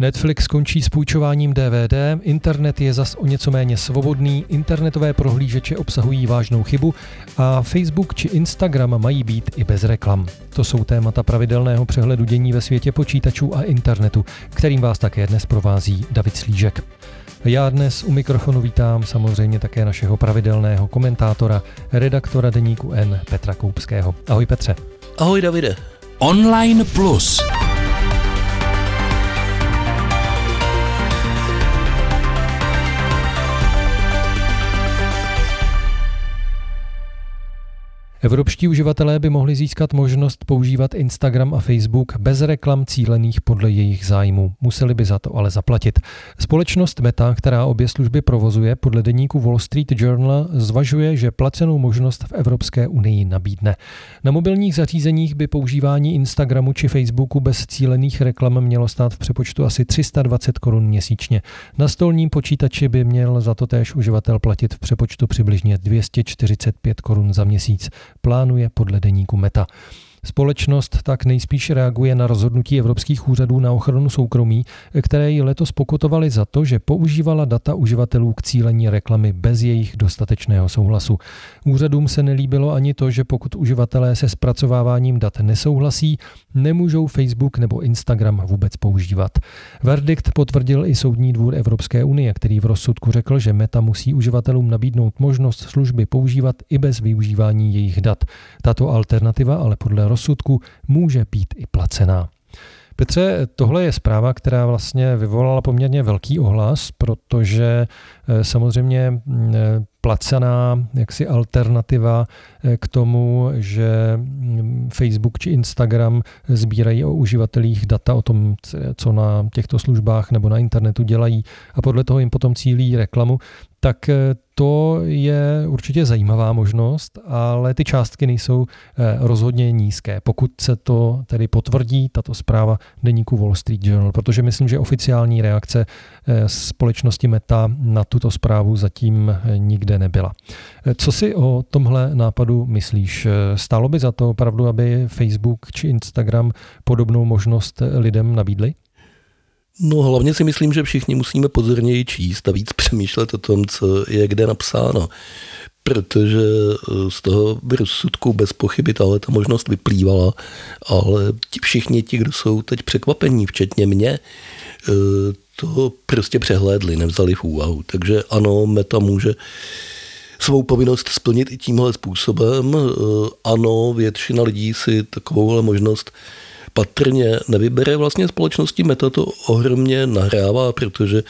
Netflix končí s půjčováním DVD, internet je zas o něco méně svobodný, internetové prohlížeče obsahují vážnou chybu a Facebook či Instagram mají být i bez reklam. To jsou témata pravidelného přehledu dění ve světě počítačů a internetu, kterým vás také dnes provází David Slížek. Já dnes u mikrofonu vítám samozřejmě také našeho pravidelného komentátora, redaktora deníku N Petra Koupského. Ahoj Petře. Ahoj Davide. Online Plus. Evropští uživatelé by mohli získat možnost používat Instagram a Facebook bez reklam cílených podle jejich zájmu. Museli by za to ale zaplatit. Společnost Meta, která obě služby provozuje, podle deníku Wall Street Journal zvažuje, že placenou možnost v Evropské unii nabídne. Na mobilních zařízeních by používání Instagramu či Facebooku bez cílených reklam mělo stát v přepočtu asi 320 korun měsíčně. Na stolním počítači by měl za to též uživatel platit v přepočtu přibližně 245 korun za měsíc plánuje podle deníku Meta. Společnost tak nejspíš reaguje na rozhodnutí evropských úřadů na ochranu soukromí, které ji letos pokutovali za to, že používala data uživatelů k cílení reklamy bez jejich dostatečného souhlasu. Úřadům se nelíbilo ani to, že pokud uživatelé se zpracováváním dat nesouhlasí, nemůžou Facebook nebo Instagram vůbec používat. Verdikt potvrdil i Soudní dvůr Evropské unie, který v rozsudku řekl, že Meta musí uživatelům nabídnout možnost služby používat i bez využívání jejich dat. Tato alternativa ale podle rozsudku může být i placená. Petře, tohle je zpráva, která vlastně vyvolala poměrně velký ohlas, protože eh, samozřejmě eh, placená jaksi alternativa eh, k tomu, že Facebook či Instagram sbírají o uživatelích data o tom, co na těchto službách nebo na internetu dělají a podle toho jim potom cílí reklamu, tak to je určitě zajímavá možnost, ale ty částky nejsou eh, rozhodně nízké. Pokud se to tedy potvrdí, tato zpráva deníku Wall Street Journal, protože myslím, že oficiální reakce eh, společnosti Meta na tuto zprávu zatím eh, nikde nebyla. Co si o tomhle nápadu myslíš? Stálo by za to opravdu, aby Facebook či Instagram podobnou možnost lidem nabídli? No hlavně si myslím, že všichni musíme pozorněji číst a víc přemýšlet o tom, co je kde napsáno. Protože eh, z toho rozsudku bez pochyby tahle ta možnost vyplývala, ale ti, všichni ti, kdo jsou teď překvapení, včetně mě, eh, to prostě přehlédli, nevzali v úvahu. Takže ano, Meta může svou povinnost splnit i tímhle způsobem. Eh, ano, většina lidí si takovouhle možnost patrně nevybere. Vlastně společnosti Meta to ohromně nahrává, protože e,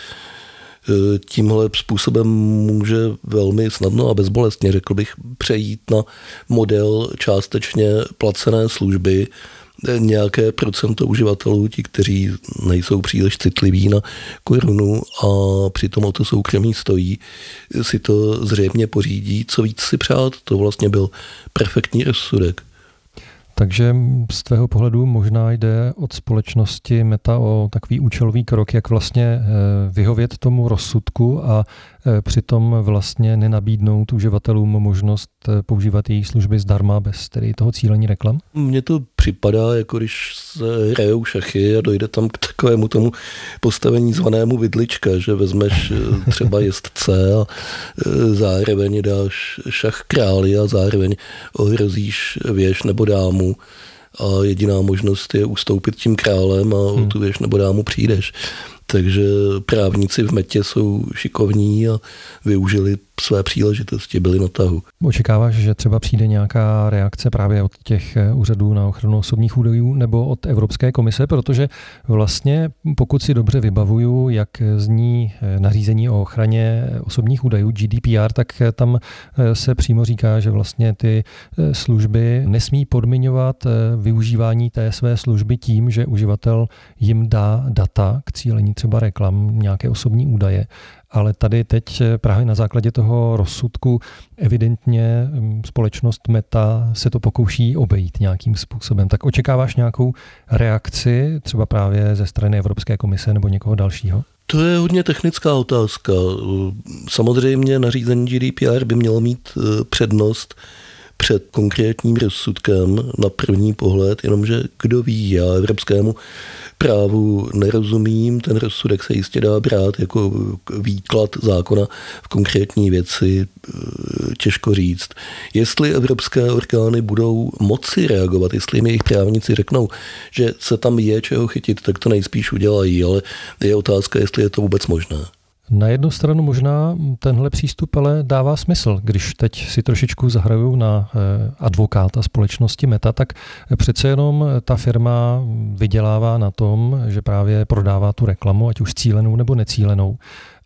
tímhle způsobem může velmi snadno a bezbolestně, řekl bych, přejít na model částečně placené služby, e, nějaké procento uživatelů, ti, kteří nejsou příliš citliví na korunu a přitom o to soukromí stojí, si to zřejmě pořídí. Co víc si přát, to vlastně byl perfektní rozsudek. Takže z tvého pohledu možná jde od společnosti Meta o takový účelový krok, jak vlastně eh, vyhovět tomu rozsudku a přitom vlastně nenabídnout uživatelům možnost eh, používat její služby zdarma bez tedy toho cílení reklam? Mně to připadá, jako když se hrajou šachy a dojde tam k takovému tomu postavení zvanému vidlička, že vezmeš eh, třeba jezdce a zároveň dáš šach králi a zároveň ohrozíš věž nebo dámu a jediná možnost je ustoupit tím králem a o tu věž nebo dámu přijdeš. Takže právníci v metě jsou šikovní a využili své příležitosti, byli na tahu. Očekáváš, že třeba přijde nějaká reakce právě od těch eh, úřadů na ochranu osobních údajů nebo od Evropské komise, protože vlastně, pokud si dobře vybavuju, jak zní eh, nařízení o ochraně osobních údajů GDPR, tak eh, tam se přímo říká, že vlastně ty služby nesmí podmiňovat využívání té své služby tím, že uživatel jim dá data k cílení třeba reklam, nějaké osobní údaje, ale tady teď eh, právě na základě toho rozsudku evidentně mm, společnost Meta se to pokouší obejít nějakým způsobem. Tak očekáváš nějakou reakci třeba právě ze strany Evropské komise nebo někoho dalšího? To je hodně technická otázka. Samozřejmě nařízení GDPR by mělo mít eh, přednost před konkrétním rozsudkem na první pohled, jenomže kdo ví, já evropskému právu nerozumím, ten rozsudek se jistě dá brát jako výklad zákona v konkrétní věci, eh, těžko říct. Jestli evropské orgány budou moci reagovat, jestli jim jejich právníci řeknou, že se tam je čeho chytit, tak to nejspíš udělají, ale je otázka, jestli je to vůbec možné. Na jednu stranu možná tenhle přístup ale dává smysl. Když teď si trošičku zahraju na eh, advokáta společnosti Meta, tak přece jenom ta firma vydělává na tom, že právě prodává tu reklamu, ať už cílenou nebo necílenou.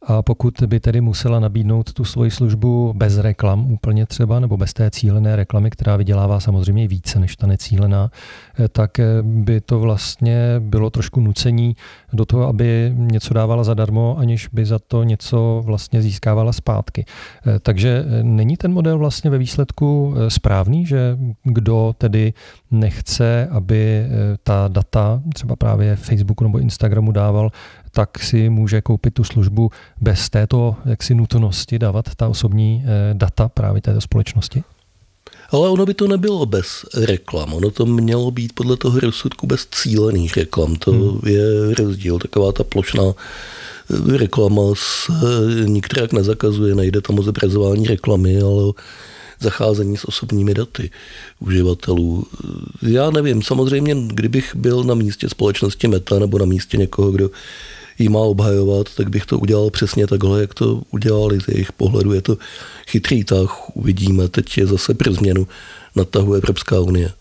A pokud by tedy musela nabídnout tu svoji službu bez reklam úplně třeba, nebo bez té cílené reklamy, která vydělává samozřejmě více než ta necílená, eh, tak eh, by to vlastně bylo trošku nucení do toho, aby něco dávala zadarmo, aniž by za to něco vlastně získávala zpátky. Eh, takže není ten model vlastně ve výsledku správný, že kdo tedy nechce, aby ta data třeba právě Facebooku nebo Instagramu dával, tak si může koupit tu službu bez této jaksi nutnosti dávat ta osobní eh, data právě této společnosti? Ale ono by to nebylo bez reklam. Ono to mělo být podle toho rozsudku bez cílených reklam. To hmm. je rozdíl. Taková ta plošná eh, reklama se nikterak nezakazuje. Nejde tam o zobrazování reklamy, ale zacházení s osobními daty uživatelů. Já nevím, samozřejmě, kdybych byl na místě společnosti Meta nebo na místě někoho, kdo jí má obhajovat, tak bych to udělal přesně takhle, jak to udělali z jejich pohledu. Je to chytrý tah, uvidíme. Teď je zase pro změnu na tahu Evropská unie.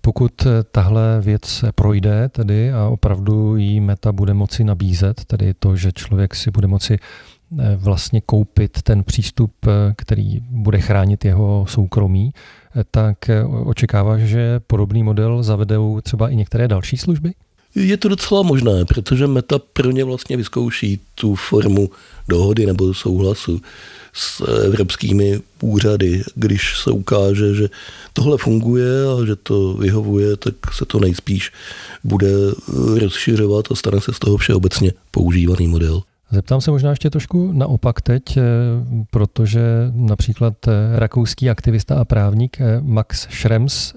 Pokud tahle věc projde tedy a opravdu jí meta bude moci nabízet, tedy to, že člověk si bude moci eh, vlastně koupit ten přístup, eh, který bude chránit jeho soukromí, eh, tak očekáváš, že podobný model zavedou třeba i některé další služby? Je to docela možné, protože Meta pro ně vlastně vyzkouší tu formu dohody nebo souhlasu s evropskými úřady. Když se ukáže, že tohle funguje a že to vyhovuje, tak se to nejspíš bude rozšiřovat a stane se z toho všeobecně používaný model. Zeptám se možná ještě trošku naopak teď, eh, protože například eh, rakouský aktivista a právník eh, Max Schrems,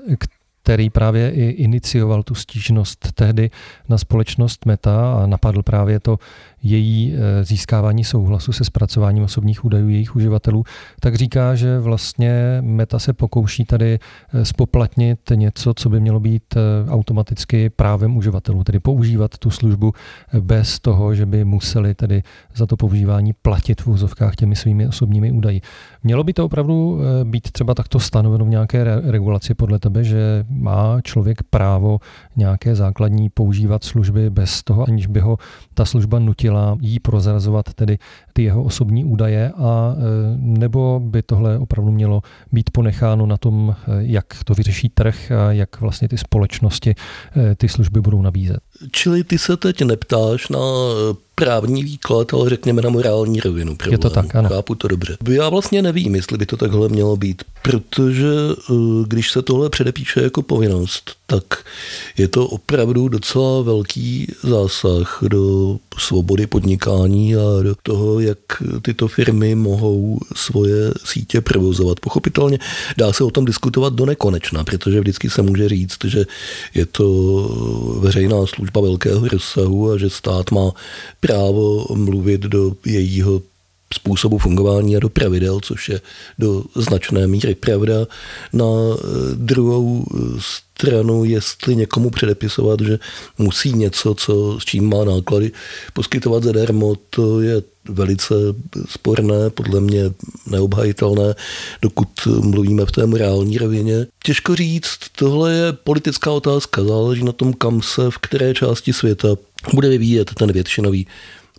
který právě i inicioval tu stížnost tehdy na společnost Meta a napadl právě to její eh, získávání souhlasu se zpracováním osobních údajů jejich uživatelů, tak říká, že vlastně Meta se pokouší tady eh, spoplatnit něco, co by mělo být eh, automaticky právem uživatelů, tedy používat tu službu bez toho, že by museli tedy za to používání platit v úzovkách těmi svými osobními údaji. Mělo by to opravdu být třeba takto stanoveno v nějaké regulaci podle tebe, že má člověk právo nějaké základní používat služby bez toho, aniž by ho ta služba nutila jí prozrazovat tedy ty jeho osobní údaje a e, nebo by tohle opravdu mělo být ponecháno na tom, e, jak to vyřeší trh a jak vlastně ty společnosti e, ty služby budou nabízet. Čili ty se teď neptáš na právní výklad, ale řekněme na morální rovinu. Problému. Je to tak, ano. Chápu to dobře. Já vlastně nevím, jestli by to takhle mělo být, protože když se tohle předepíše jako povinnost, tak je to opravdu docela velký zásah do svobody podnikání a do toho, jak tyto firmy mohou svoje sítě provozovat. Pochopitelně dá se o tom diskutovat do nekonečna, protože vždycky se může říct, že je to veřejná služba velkého rozsahu a že stát má právo mluvit do jejího způsobu fungování a do pravidel, což je do značné míry pravda. Na druhou stranu, jestli někomu předepisovat, že musí něco, co, s čím má náklady, poskytovat zadarmo, to je velice sporné, podle mě neobhajitelné, dokud mluvíme v té morální rovině. Těžko říct, tohle je politická otázka, záleží na tom, kam se v které části světa bude vyvíjet ten většinový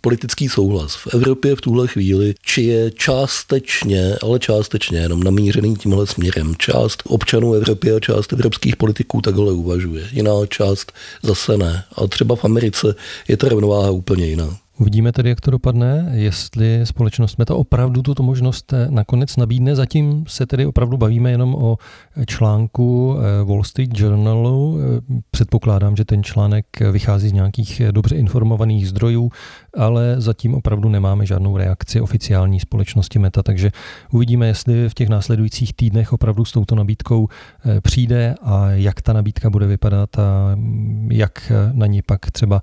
politický souhlas v Evropě v tuhle chvíli, či je částečně, ale částečně jenom namířený tímhle směrem. Část občanů Evropy a část evropských politiků takhle uvažuje. Jiná část zase ne. A třeba v Americe je ta rovnováha úplně jiná. Uvidíme tedy, jak to dopadne, jestli společnost Meta opravdu tuto možnost eh, nakonec nabídne. Zatím se tedy opravdu bavíme jenom o článku eh, Wall Street Journalu. Předpokládám, že ten článek vychází z nějakých dobře informovaných zdrojů, ale zatím opravdu nemáme žádnou reakci oficiální společnosti Meta, takže uvidíme, jestli v těch následujících týdnech opravdu s touto nabídkou přijde a jak ta nabídka bude vypadat a mm, jak na ní pak třeba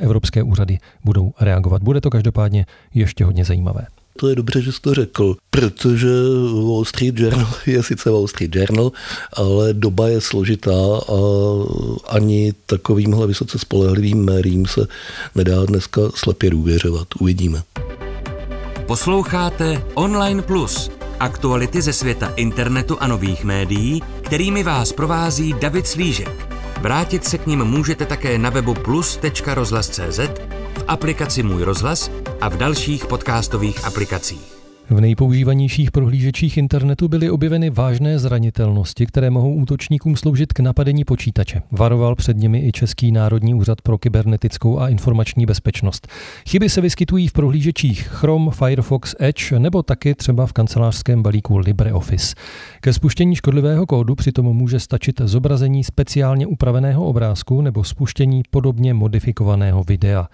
evropské úřady budou reagovat. Bude to každopádně ještě hodně zajímavé. To je dobře, že jsi to řekl, protože Wall Street Journal je sice Wall Street Journal, ale doba je složitá a ani takovýmhle vysoce spolehlivým médiím se nedá dneska slepě důvěřovat. Uvidíme. Posloucháte Online Plus, aktuality ze světa internetu a nových médií, kterými vás provází David Slížek. Vrátit se k ním můžete také na webu plus.rozhlas.cz, v aplikaci Můj rozhlas a v dalších podcastových aplikacích. V nejpoužívanějších prohlížečích internetu byly objeveny vážné zranitelnosti, které mohou útočníkům sloužit k napadení počítače. Varoval před nimi i Český národní úřad pro kybernetickou a informační bezpečnost. Chyby se vyskytují v prohlížečích Chrome, Firefox, Edge nebo taky třeba v kancelářském balíku LibreOffice. Ke spuštění škodlivého kódu přitom může stačit zobrazení speciálně upraveného obrázku nebo spuštění podobně modifikovaného videa.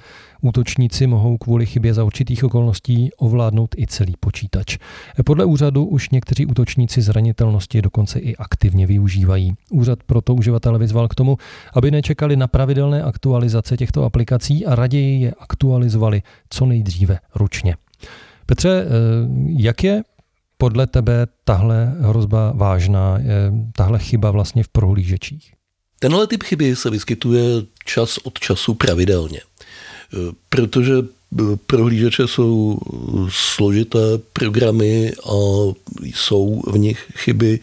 Útočníci mohou kvůli chybě za určitých okolností ovládnout i celý počítač. Podle úřadu už někteří útočníci zranitelnosti dokonce i aktivně využívají. Úřad proto uživatele vyzval k tomu, aby nečekali na pravidelné aktualizace těchto aplikací a raději je aktualizovali co nejdříve ručně. Petře, eh, jak je podle tebe tahle hrozba vážná, tahle chyba vlastně v prohlížečích? Tenhle typ chyby se vyskytuje čas od času pravidelně protože prohlížeče jsou složité programy a jsou v nich chyby.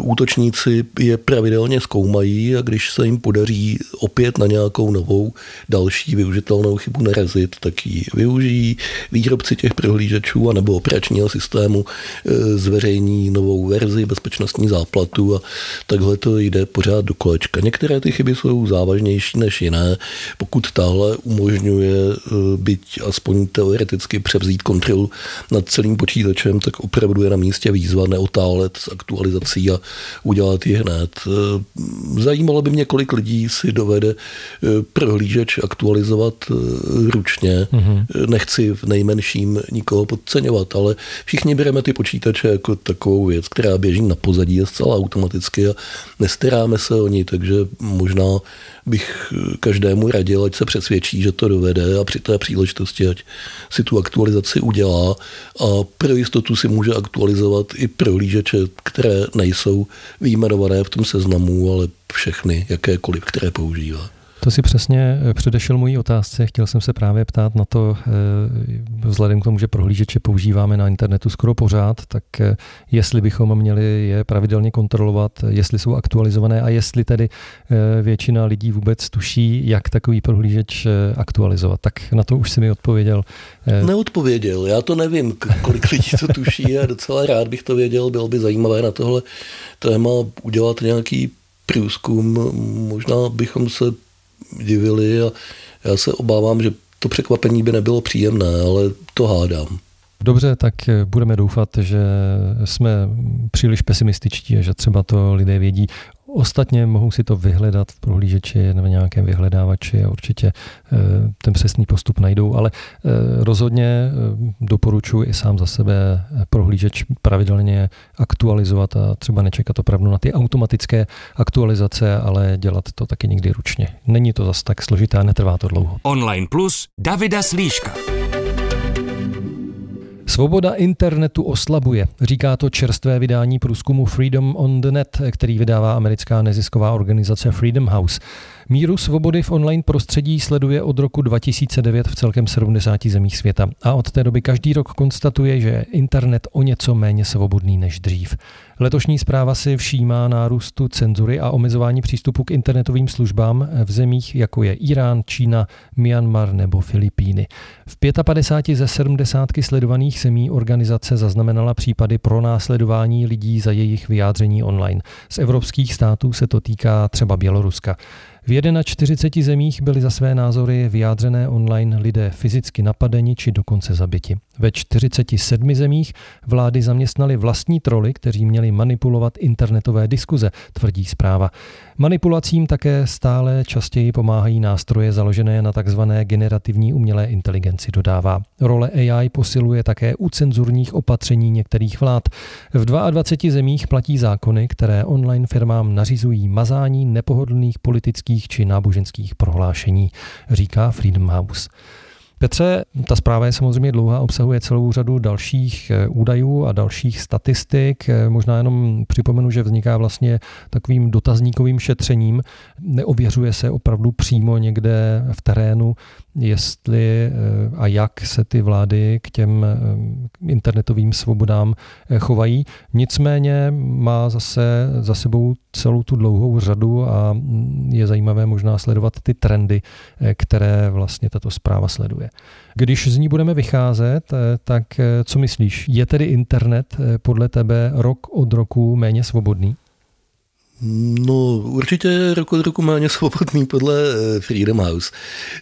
Útočníci je pravidelně zkoumají a když se jim podaří opět na nějakou novou další využitelnou chybu narazit, tak ji využijí. Výrobci těch prohlížečů a nebo operačního systému e, zveřejní novou verzi bezpečnostní záplatu a takhle to jde pořád do kolečka. Některé ty chyby jsou závažnější než jiné. Pokud tahle umožňuje e, být aspoň teoreticky převzít kontrolu nad celým počítačem, tak opravdu je na místě výzva neotálet s aktualizací a udělat ji hned. Eh, zajímalo by mě, kolik lidí si dovede eh, prohlížeč aktualizovat eh, ručně. Mm-hmm. Nechci v nejmenším nikoho podceňovat, ale všichni bereme ty počítače jako takovou věc, která běží na pozadí a zcela automaticky a nestaráme se o ní, takže možná bych každému radil, ať se přesvědčí, že to dovede a při té příležitosti, ať si tu aktualizaci udělá a pro jistotu si může aktualizovat i prohlížeče, které nejsou výjmenované v tom seznamu, ale všechny, jakékoliv, které používá. To si přesně eh, předešel mojí otázce. Chtěl jsem se právě ptát na to, eh, vzhledem k tomu, že prohlížeče používáme na internetu skoro pořád, tak eh, jestli bychom měli je pravidelně kontrolovat, jestli jsou aktualizované a jestli tedy většina lidí vůbec tuší, jak takový prohlížeč aktualizovat. Tak na to už si mi odpověděl. Neodpověděl, já to nevím, kolik lidí to tuší a docela rád bych to věděl, bylo by zajímavé na tohle téma udělat nějaký průzkum. Možná bychom se divili a já se obávám, že to překvapení by nebylo příjemné, ale to hádám. Dobře, tak budeme doufat, že jsme příliš pesimističtí a že třeba to lidé vědí. Ostatně mohou si to vyhledat v prohlížeči nebo nějakém vyhledávači a určitě eh, ten přesný postup najdou, ale eh, rozhodně eh, doporučuji i sám za sebe prohlížeč pravidelně aktualizovat a třeba nečekat opravdu na ty automatické aktualizace, ale dělat to taky někdy ručně. Není to zas tak složité a netrvá to dlouho. Online Plus Davida Slíška. Svoboda internetu oslabuje, říká to čerstvé vydání průzkumu Freedom on the Net, který vydává americká nezisková organizace Freedom House. Míru svobody v online prostředí sleduje od roku 2009 v celkem 70 zemích světa a od té doby každý rok konstatuje, že je internet o něco méně svobodný než dřív. Letošní zpráva si všímá nárůstu cenzury a omezování přístupu k internetovým službám v zemích, jako je Irán, Čína, Myanmar nebo Filipíny. V 55 ze 70 sledovaných zemí organizace zaznamenala případy pro následování lidí za jejich vyjádření online. Z evropských států se to týká třeba Běloruska. V 41 zemích byly za své názory vyjádřené online lidé fyzicky napadeni či dokonce zabiti. Ve 47 zemích vlády zaměstnali vlastní troly, kteří měli manipulovat internetové diskuze, tvrdí zpráva. Manipulacím také stále častěji pomáhají nástroje založené na tzv. generativní umělé inteligenci, dodává. Role AI posiluje také u cenzurních opatření některých vlád. V 22 zemích platí zákony, které online firmám nařizují mazání nepohodlných politických či náboženských prohlášení, říká Freedom House. Petře, ta zpráva je samozřejmě dlouhá, obsahuje celou řadu dalších eh, údajů a dalších statistik. Eh, možná jenom připomenu, že vzniká vlastně takovým dotazníkovým šetřením. Neověřuje se opravdu přímo někde v terénu, jestli eh, a jak se ty vlády k těm internetovým svobodám chovají. Nicméně má zase za sebou celou tu dlouhou řadu a mm, je zajímavé možná sledovat ty trendy, které vlastně tato zpráva sleduje. Když z ní budeme vycházet, eh, tak eh, co myslíš? Je tedy internet eh, podle tebe rok od roku méně svobodný? No, určitě rok od roku méně svobodný podle eh, Freedom House.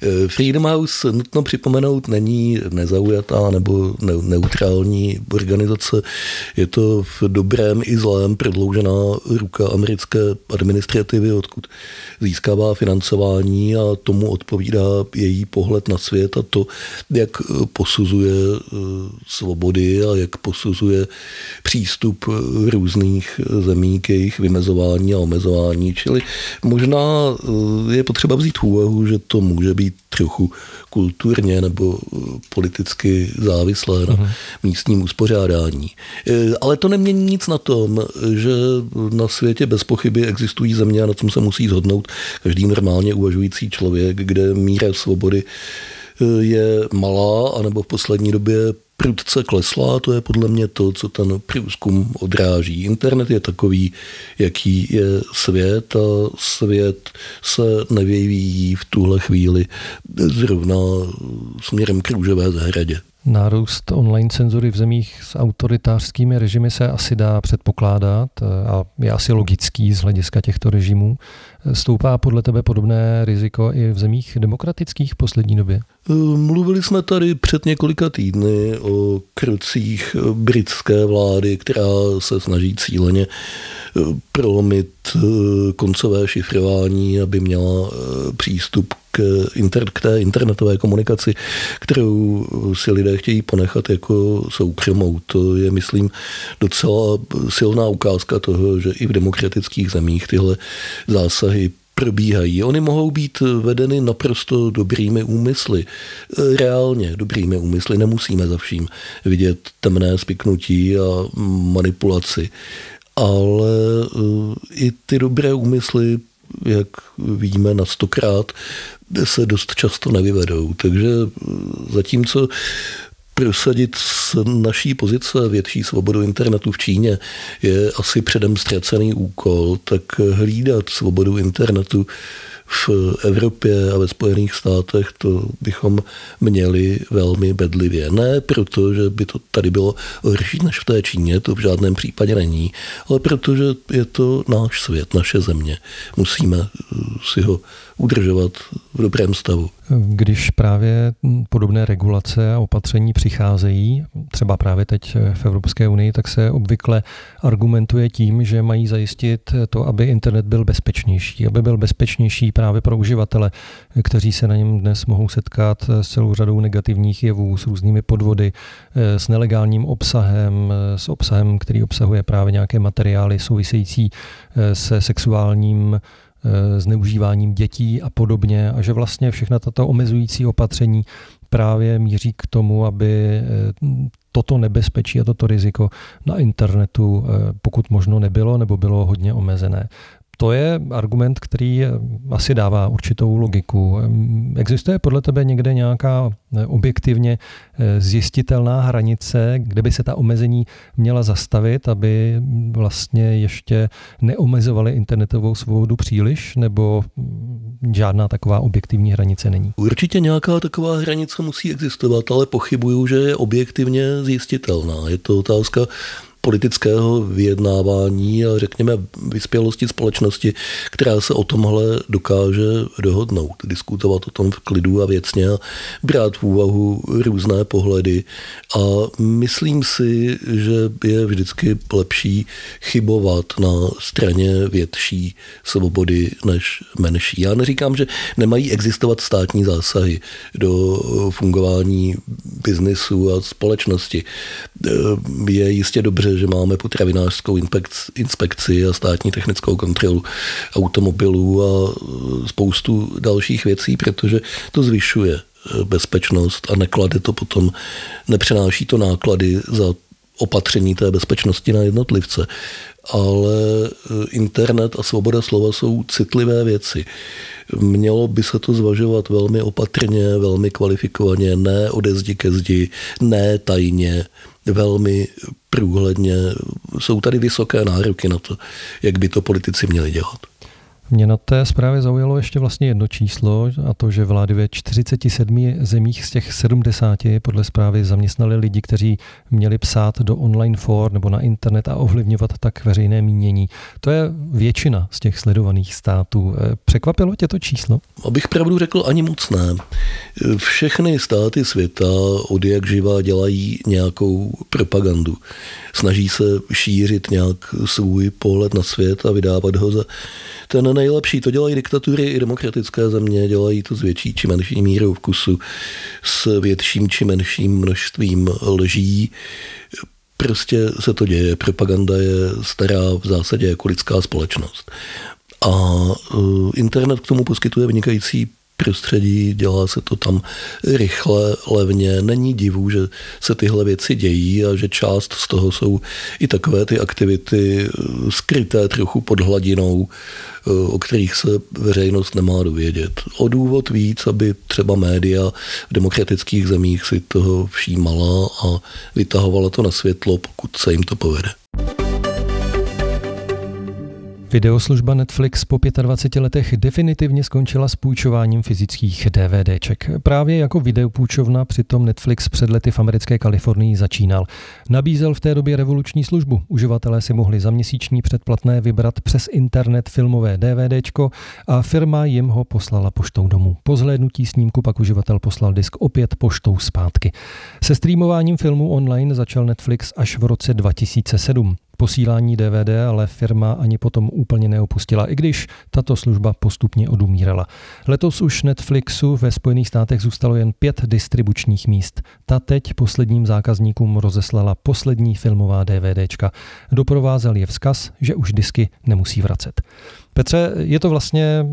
Eh, Freedom House, nutno připomenout, není nezaujatá nebo neutrální organizace. Je to v dobrém i zlém prodloužená ruka americké administrativy, odkud získává financování a tomu odpovídá její pohled na svět a to, jak posuzuje eh, svobody a jak posuzuje přístup různých zemí k jejich vymezování omezování a omezování. Čili možná eh, je potřeba vzít v úvahu, že to může být trochu kulturně nebo eh, politicky závislé na uh-huh. místním uspořádání. Eh, ale to nemění nic na tom, že na světě bez pochyby existují země a na tom se musí zhodnout každý normálně uvažující člověk, kde míra svobody je malá, anebo v poslední době prudce klesla to je podle mě to, co ten průzkum odráží. Internet je takový, jaký je svět a svět se nevyvíjí v tuhle chvíli zrovna směrem k růžové zahradě. Nárůst online cenzury v zemích s autoritářskými režimy se asi dá předpokládat a je asi logický z hlediska těchto režimů. Stoupá podle tebe podobné riziko i v zemích demokratických v poslední době? Mluvili jsme tady před několika týdny o krocích britské vlády, která se snaží cíleně eh, prolomit eh, koncové šifrování, aby měla eh, přístup k, inter, k té internetové komunikaci, kterou si lidé chtějí ponechat jako soukromou. To je, myslím, docela silná ukázka toho, že i v demokratických zemích tyhle zásahy probíhají. Oni mohou být vedeny naprosto dobrými úmysly. Reálně dobrými úmysly. Nemusíme za vším vidět temné spiknutí a manipulaci. Ale eh, i ty dobré úmysly jak vidíme na stokrát, se dost často nevyvedou. Takže zatímco prosadit z naší pozice větší svobodu internetu v Číně je asi předem ztracený úkol, tak hlídat svobodu internetu v Evropě a ve Spojených státech to bychom měli velmi bedlivě. Ne proto, že by to tady bylo horší než v té Číně, to v žádném případě není, ale protože je to náš svět, naše země. Musíme si ho udržovat v dobrém stavu. Když právě podobné regulace a opatření přicházejí, třeba právě teď v Evropské unii, tak se obvykle argumentuje tím, že mají zajistit to, aby internet byl bezpečnější, aby byl bezpečnější právě pro uživatele, kteří se na něm dnes mohou setkat s celou řadou negativních jevů, s různými podvody, s nelegálním obsahem, s obsahem, který obsahuje právě nějaké materiály související se sexuálním Eh, zneužíváním dětí a podobně a že vlastně všechna tato omezující opatření právě míří k tomu, aby eh, toto nebezpečí a toto riziko na internetu eh, pokud možno nebylo nebo bylo hodně omezené. To je argument, který asi dává určitou logiku. Existuje podle tebe někde nějaká eh, objektivně eh, zjistitelná hranice, kde by se ta omezení měla zastavit, aby vlastně ještě neomezovali internetovou svobodu příliš, nebo žádná taková objektivní hranice není? Určitě nějaká taková hranice musí existovat, ale pochybuju, že je objektivně zjistitelná. Je to otázka politického vyjednávání a řekněme vyspělosti společnosti, která se o tomhle dokáže dohodnout, diskutovat o tom v klidu a věcně a brát v úvahu různé pohledy. A myslím si, že je vždycky lepší chybovat na straně větší svobody než menší. Já neříkám, že nemají existovat státní zásahy do fungování biznisu a společnosti. Je jistě dobře, že máme potravinářskou inspekci a státní technickou kontrolu automobilů a spoustu dalších věcí, protože to zvyšuje bezpečnost a neklade to potom, nepřenáší to náklady za opatření té bezpečnosti na jednotlivce. Ale internet a svoboda slova jsou citlivé věci. Mělo by se to zvažovat velmi opatrně, velmi kvalifikovaně, ne ode zdi ke zdi, ne tajně, velmi průhledně. Jsou tady vysoké nároky na to, jak by to politici měli dělat. Mě na té zprávě zaujalo ještě vlastně jedno číslo a to, že vlády ve 47 zemích z těch 70 podle zprávy zaměstnali lidi, kteří měli psát do online for nebo na internet a ovlivňovat tak veřejné mínění. To je většina z těch sledovaných států. Eh, překvapilo tě to číslo? Abych pravdu řekl, ani moc ne. Všechny státy světa od jak živá dělají nějakou propagandu. Snaží se šířit nějak svůj pohled na svět a vydávat ho za ten nejlepší. To dělají diktatury i demokratické země, dělají to s větší či menší mírou vkusu, s větším či menším množstvím lží. Prostě se to děje. Propaganda je stará v zásadě jako lidská společnost. A e, internet k tomu poskytuje vynikající prostředí, dělá se to tam rychle, levně. Není divu, že se tyhle věci dějí a že část z toho jsou i takové ty aktivity skryté trochu pod hladinou, o kterých se veřejnost nemá dovědět. O důvod víc, aby třeba média v demokratických zemích si toho všímala a vytahovala to na světlo, pokud se jim to povede. Videoslužba Netflix po 25 letech definitivně skončila s půjčováním fyzických DVDček. Právě jako videopůjčovna přitom Netflix před lety v americké Kalifornii začínal. Nabízel v té době revoluční službu. Uživatelé si mohli za měsíční předplatné vybrat přes internet filmové DVDčko a firma jim ho poslala poštou domů. Po zhlédnutí snímku pak uživatel poslal disk opět poštou zpátky. Se streamováním filmu online začal Netflix až v roce 2007 posílání DVD, ale firma ani potom úplně neopustila, i když tato služba postupně odumírala. Letos už Netflixu ve Spojených státech zůstalo jen pět distribučních míst. Ta teď posledním zákazníkům rozeslala poslední filmová DVDčka. Doprovázel je vzkaz, že už disky nemusí vracet. Petře, je to vlastně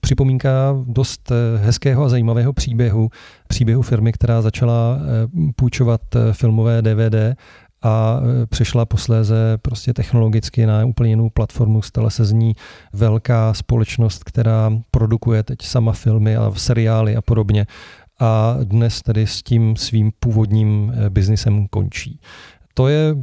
připomínka dost hezkého a zajímavého příběhu, příběhu firmy, která začala eh, půjčovat eh, filmové DVD a e, přešla posléze prostě technologicky na úplně jinou platformu. Stala se z ní velká společnost, která produkuje teď sama filmy a seriály a podobně a dnes tedy s tím svým původním e, biznisem končí. To je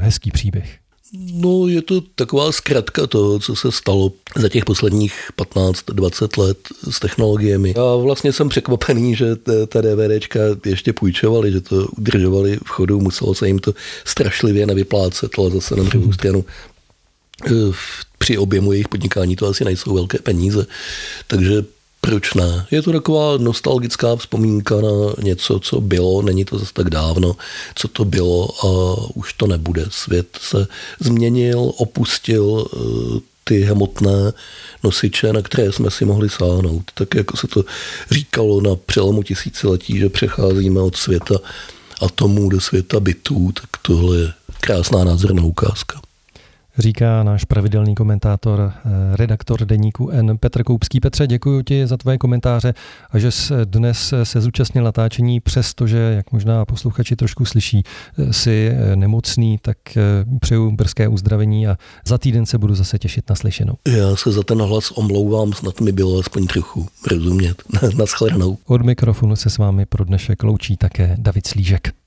hezký příběh. No, je to taková zkratka toho, co se stalo za těch posledních 15-20 let s technologiemi. Já vlastně jsem překvapený, že ta DVDčka ještě půjčovali, že to udržovali v chodu, muselo se jim to strašlivě nevyplácet, ale zase na druhou stranu eh, při objemu jejich podnikání to asi nejsou velké peníze. Takže proč ne? Je to taková nostalgická vzpomínka na něco, co bylo, není to zase tak dávno, co to bylo a už to nebude. Svět se změnil, opustil eh, ty hmotné nosiče, na které jsme si mohli sáhnout. Tak jako se to říkalo na přelomu tisíciletí, že přecházíme od světa atomů do světa bytů, tak tohle je krásná názorná ukázka říká náš pravidelný komentátor, eh, redaktor deníku N. Petr Koupský. Petře, děkuji ti za tvoje komentáře a že jsi dnes se zúčastnil natáčení, přestože, jak možná posluchači trošku slyší, eh, si eh, nemocný, tak přeju brzké uzdravení a za týden se budu zase těšit na slyšenou. Já se za ten hlas omlouvám, snad mi bylo aspoň trochu rozumět. Naschledanou. Od mikrofonu se s vámi pro dnešek loučí také David Slížek.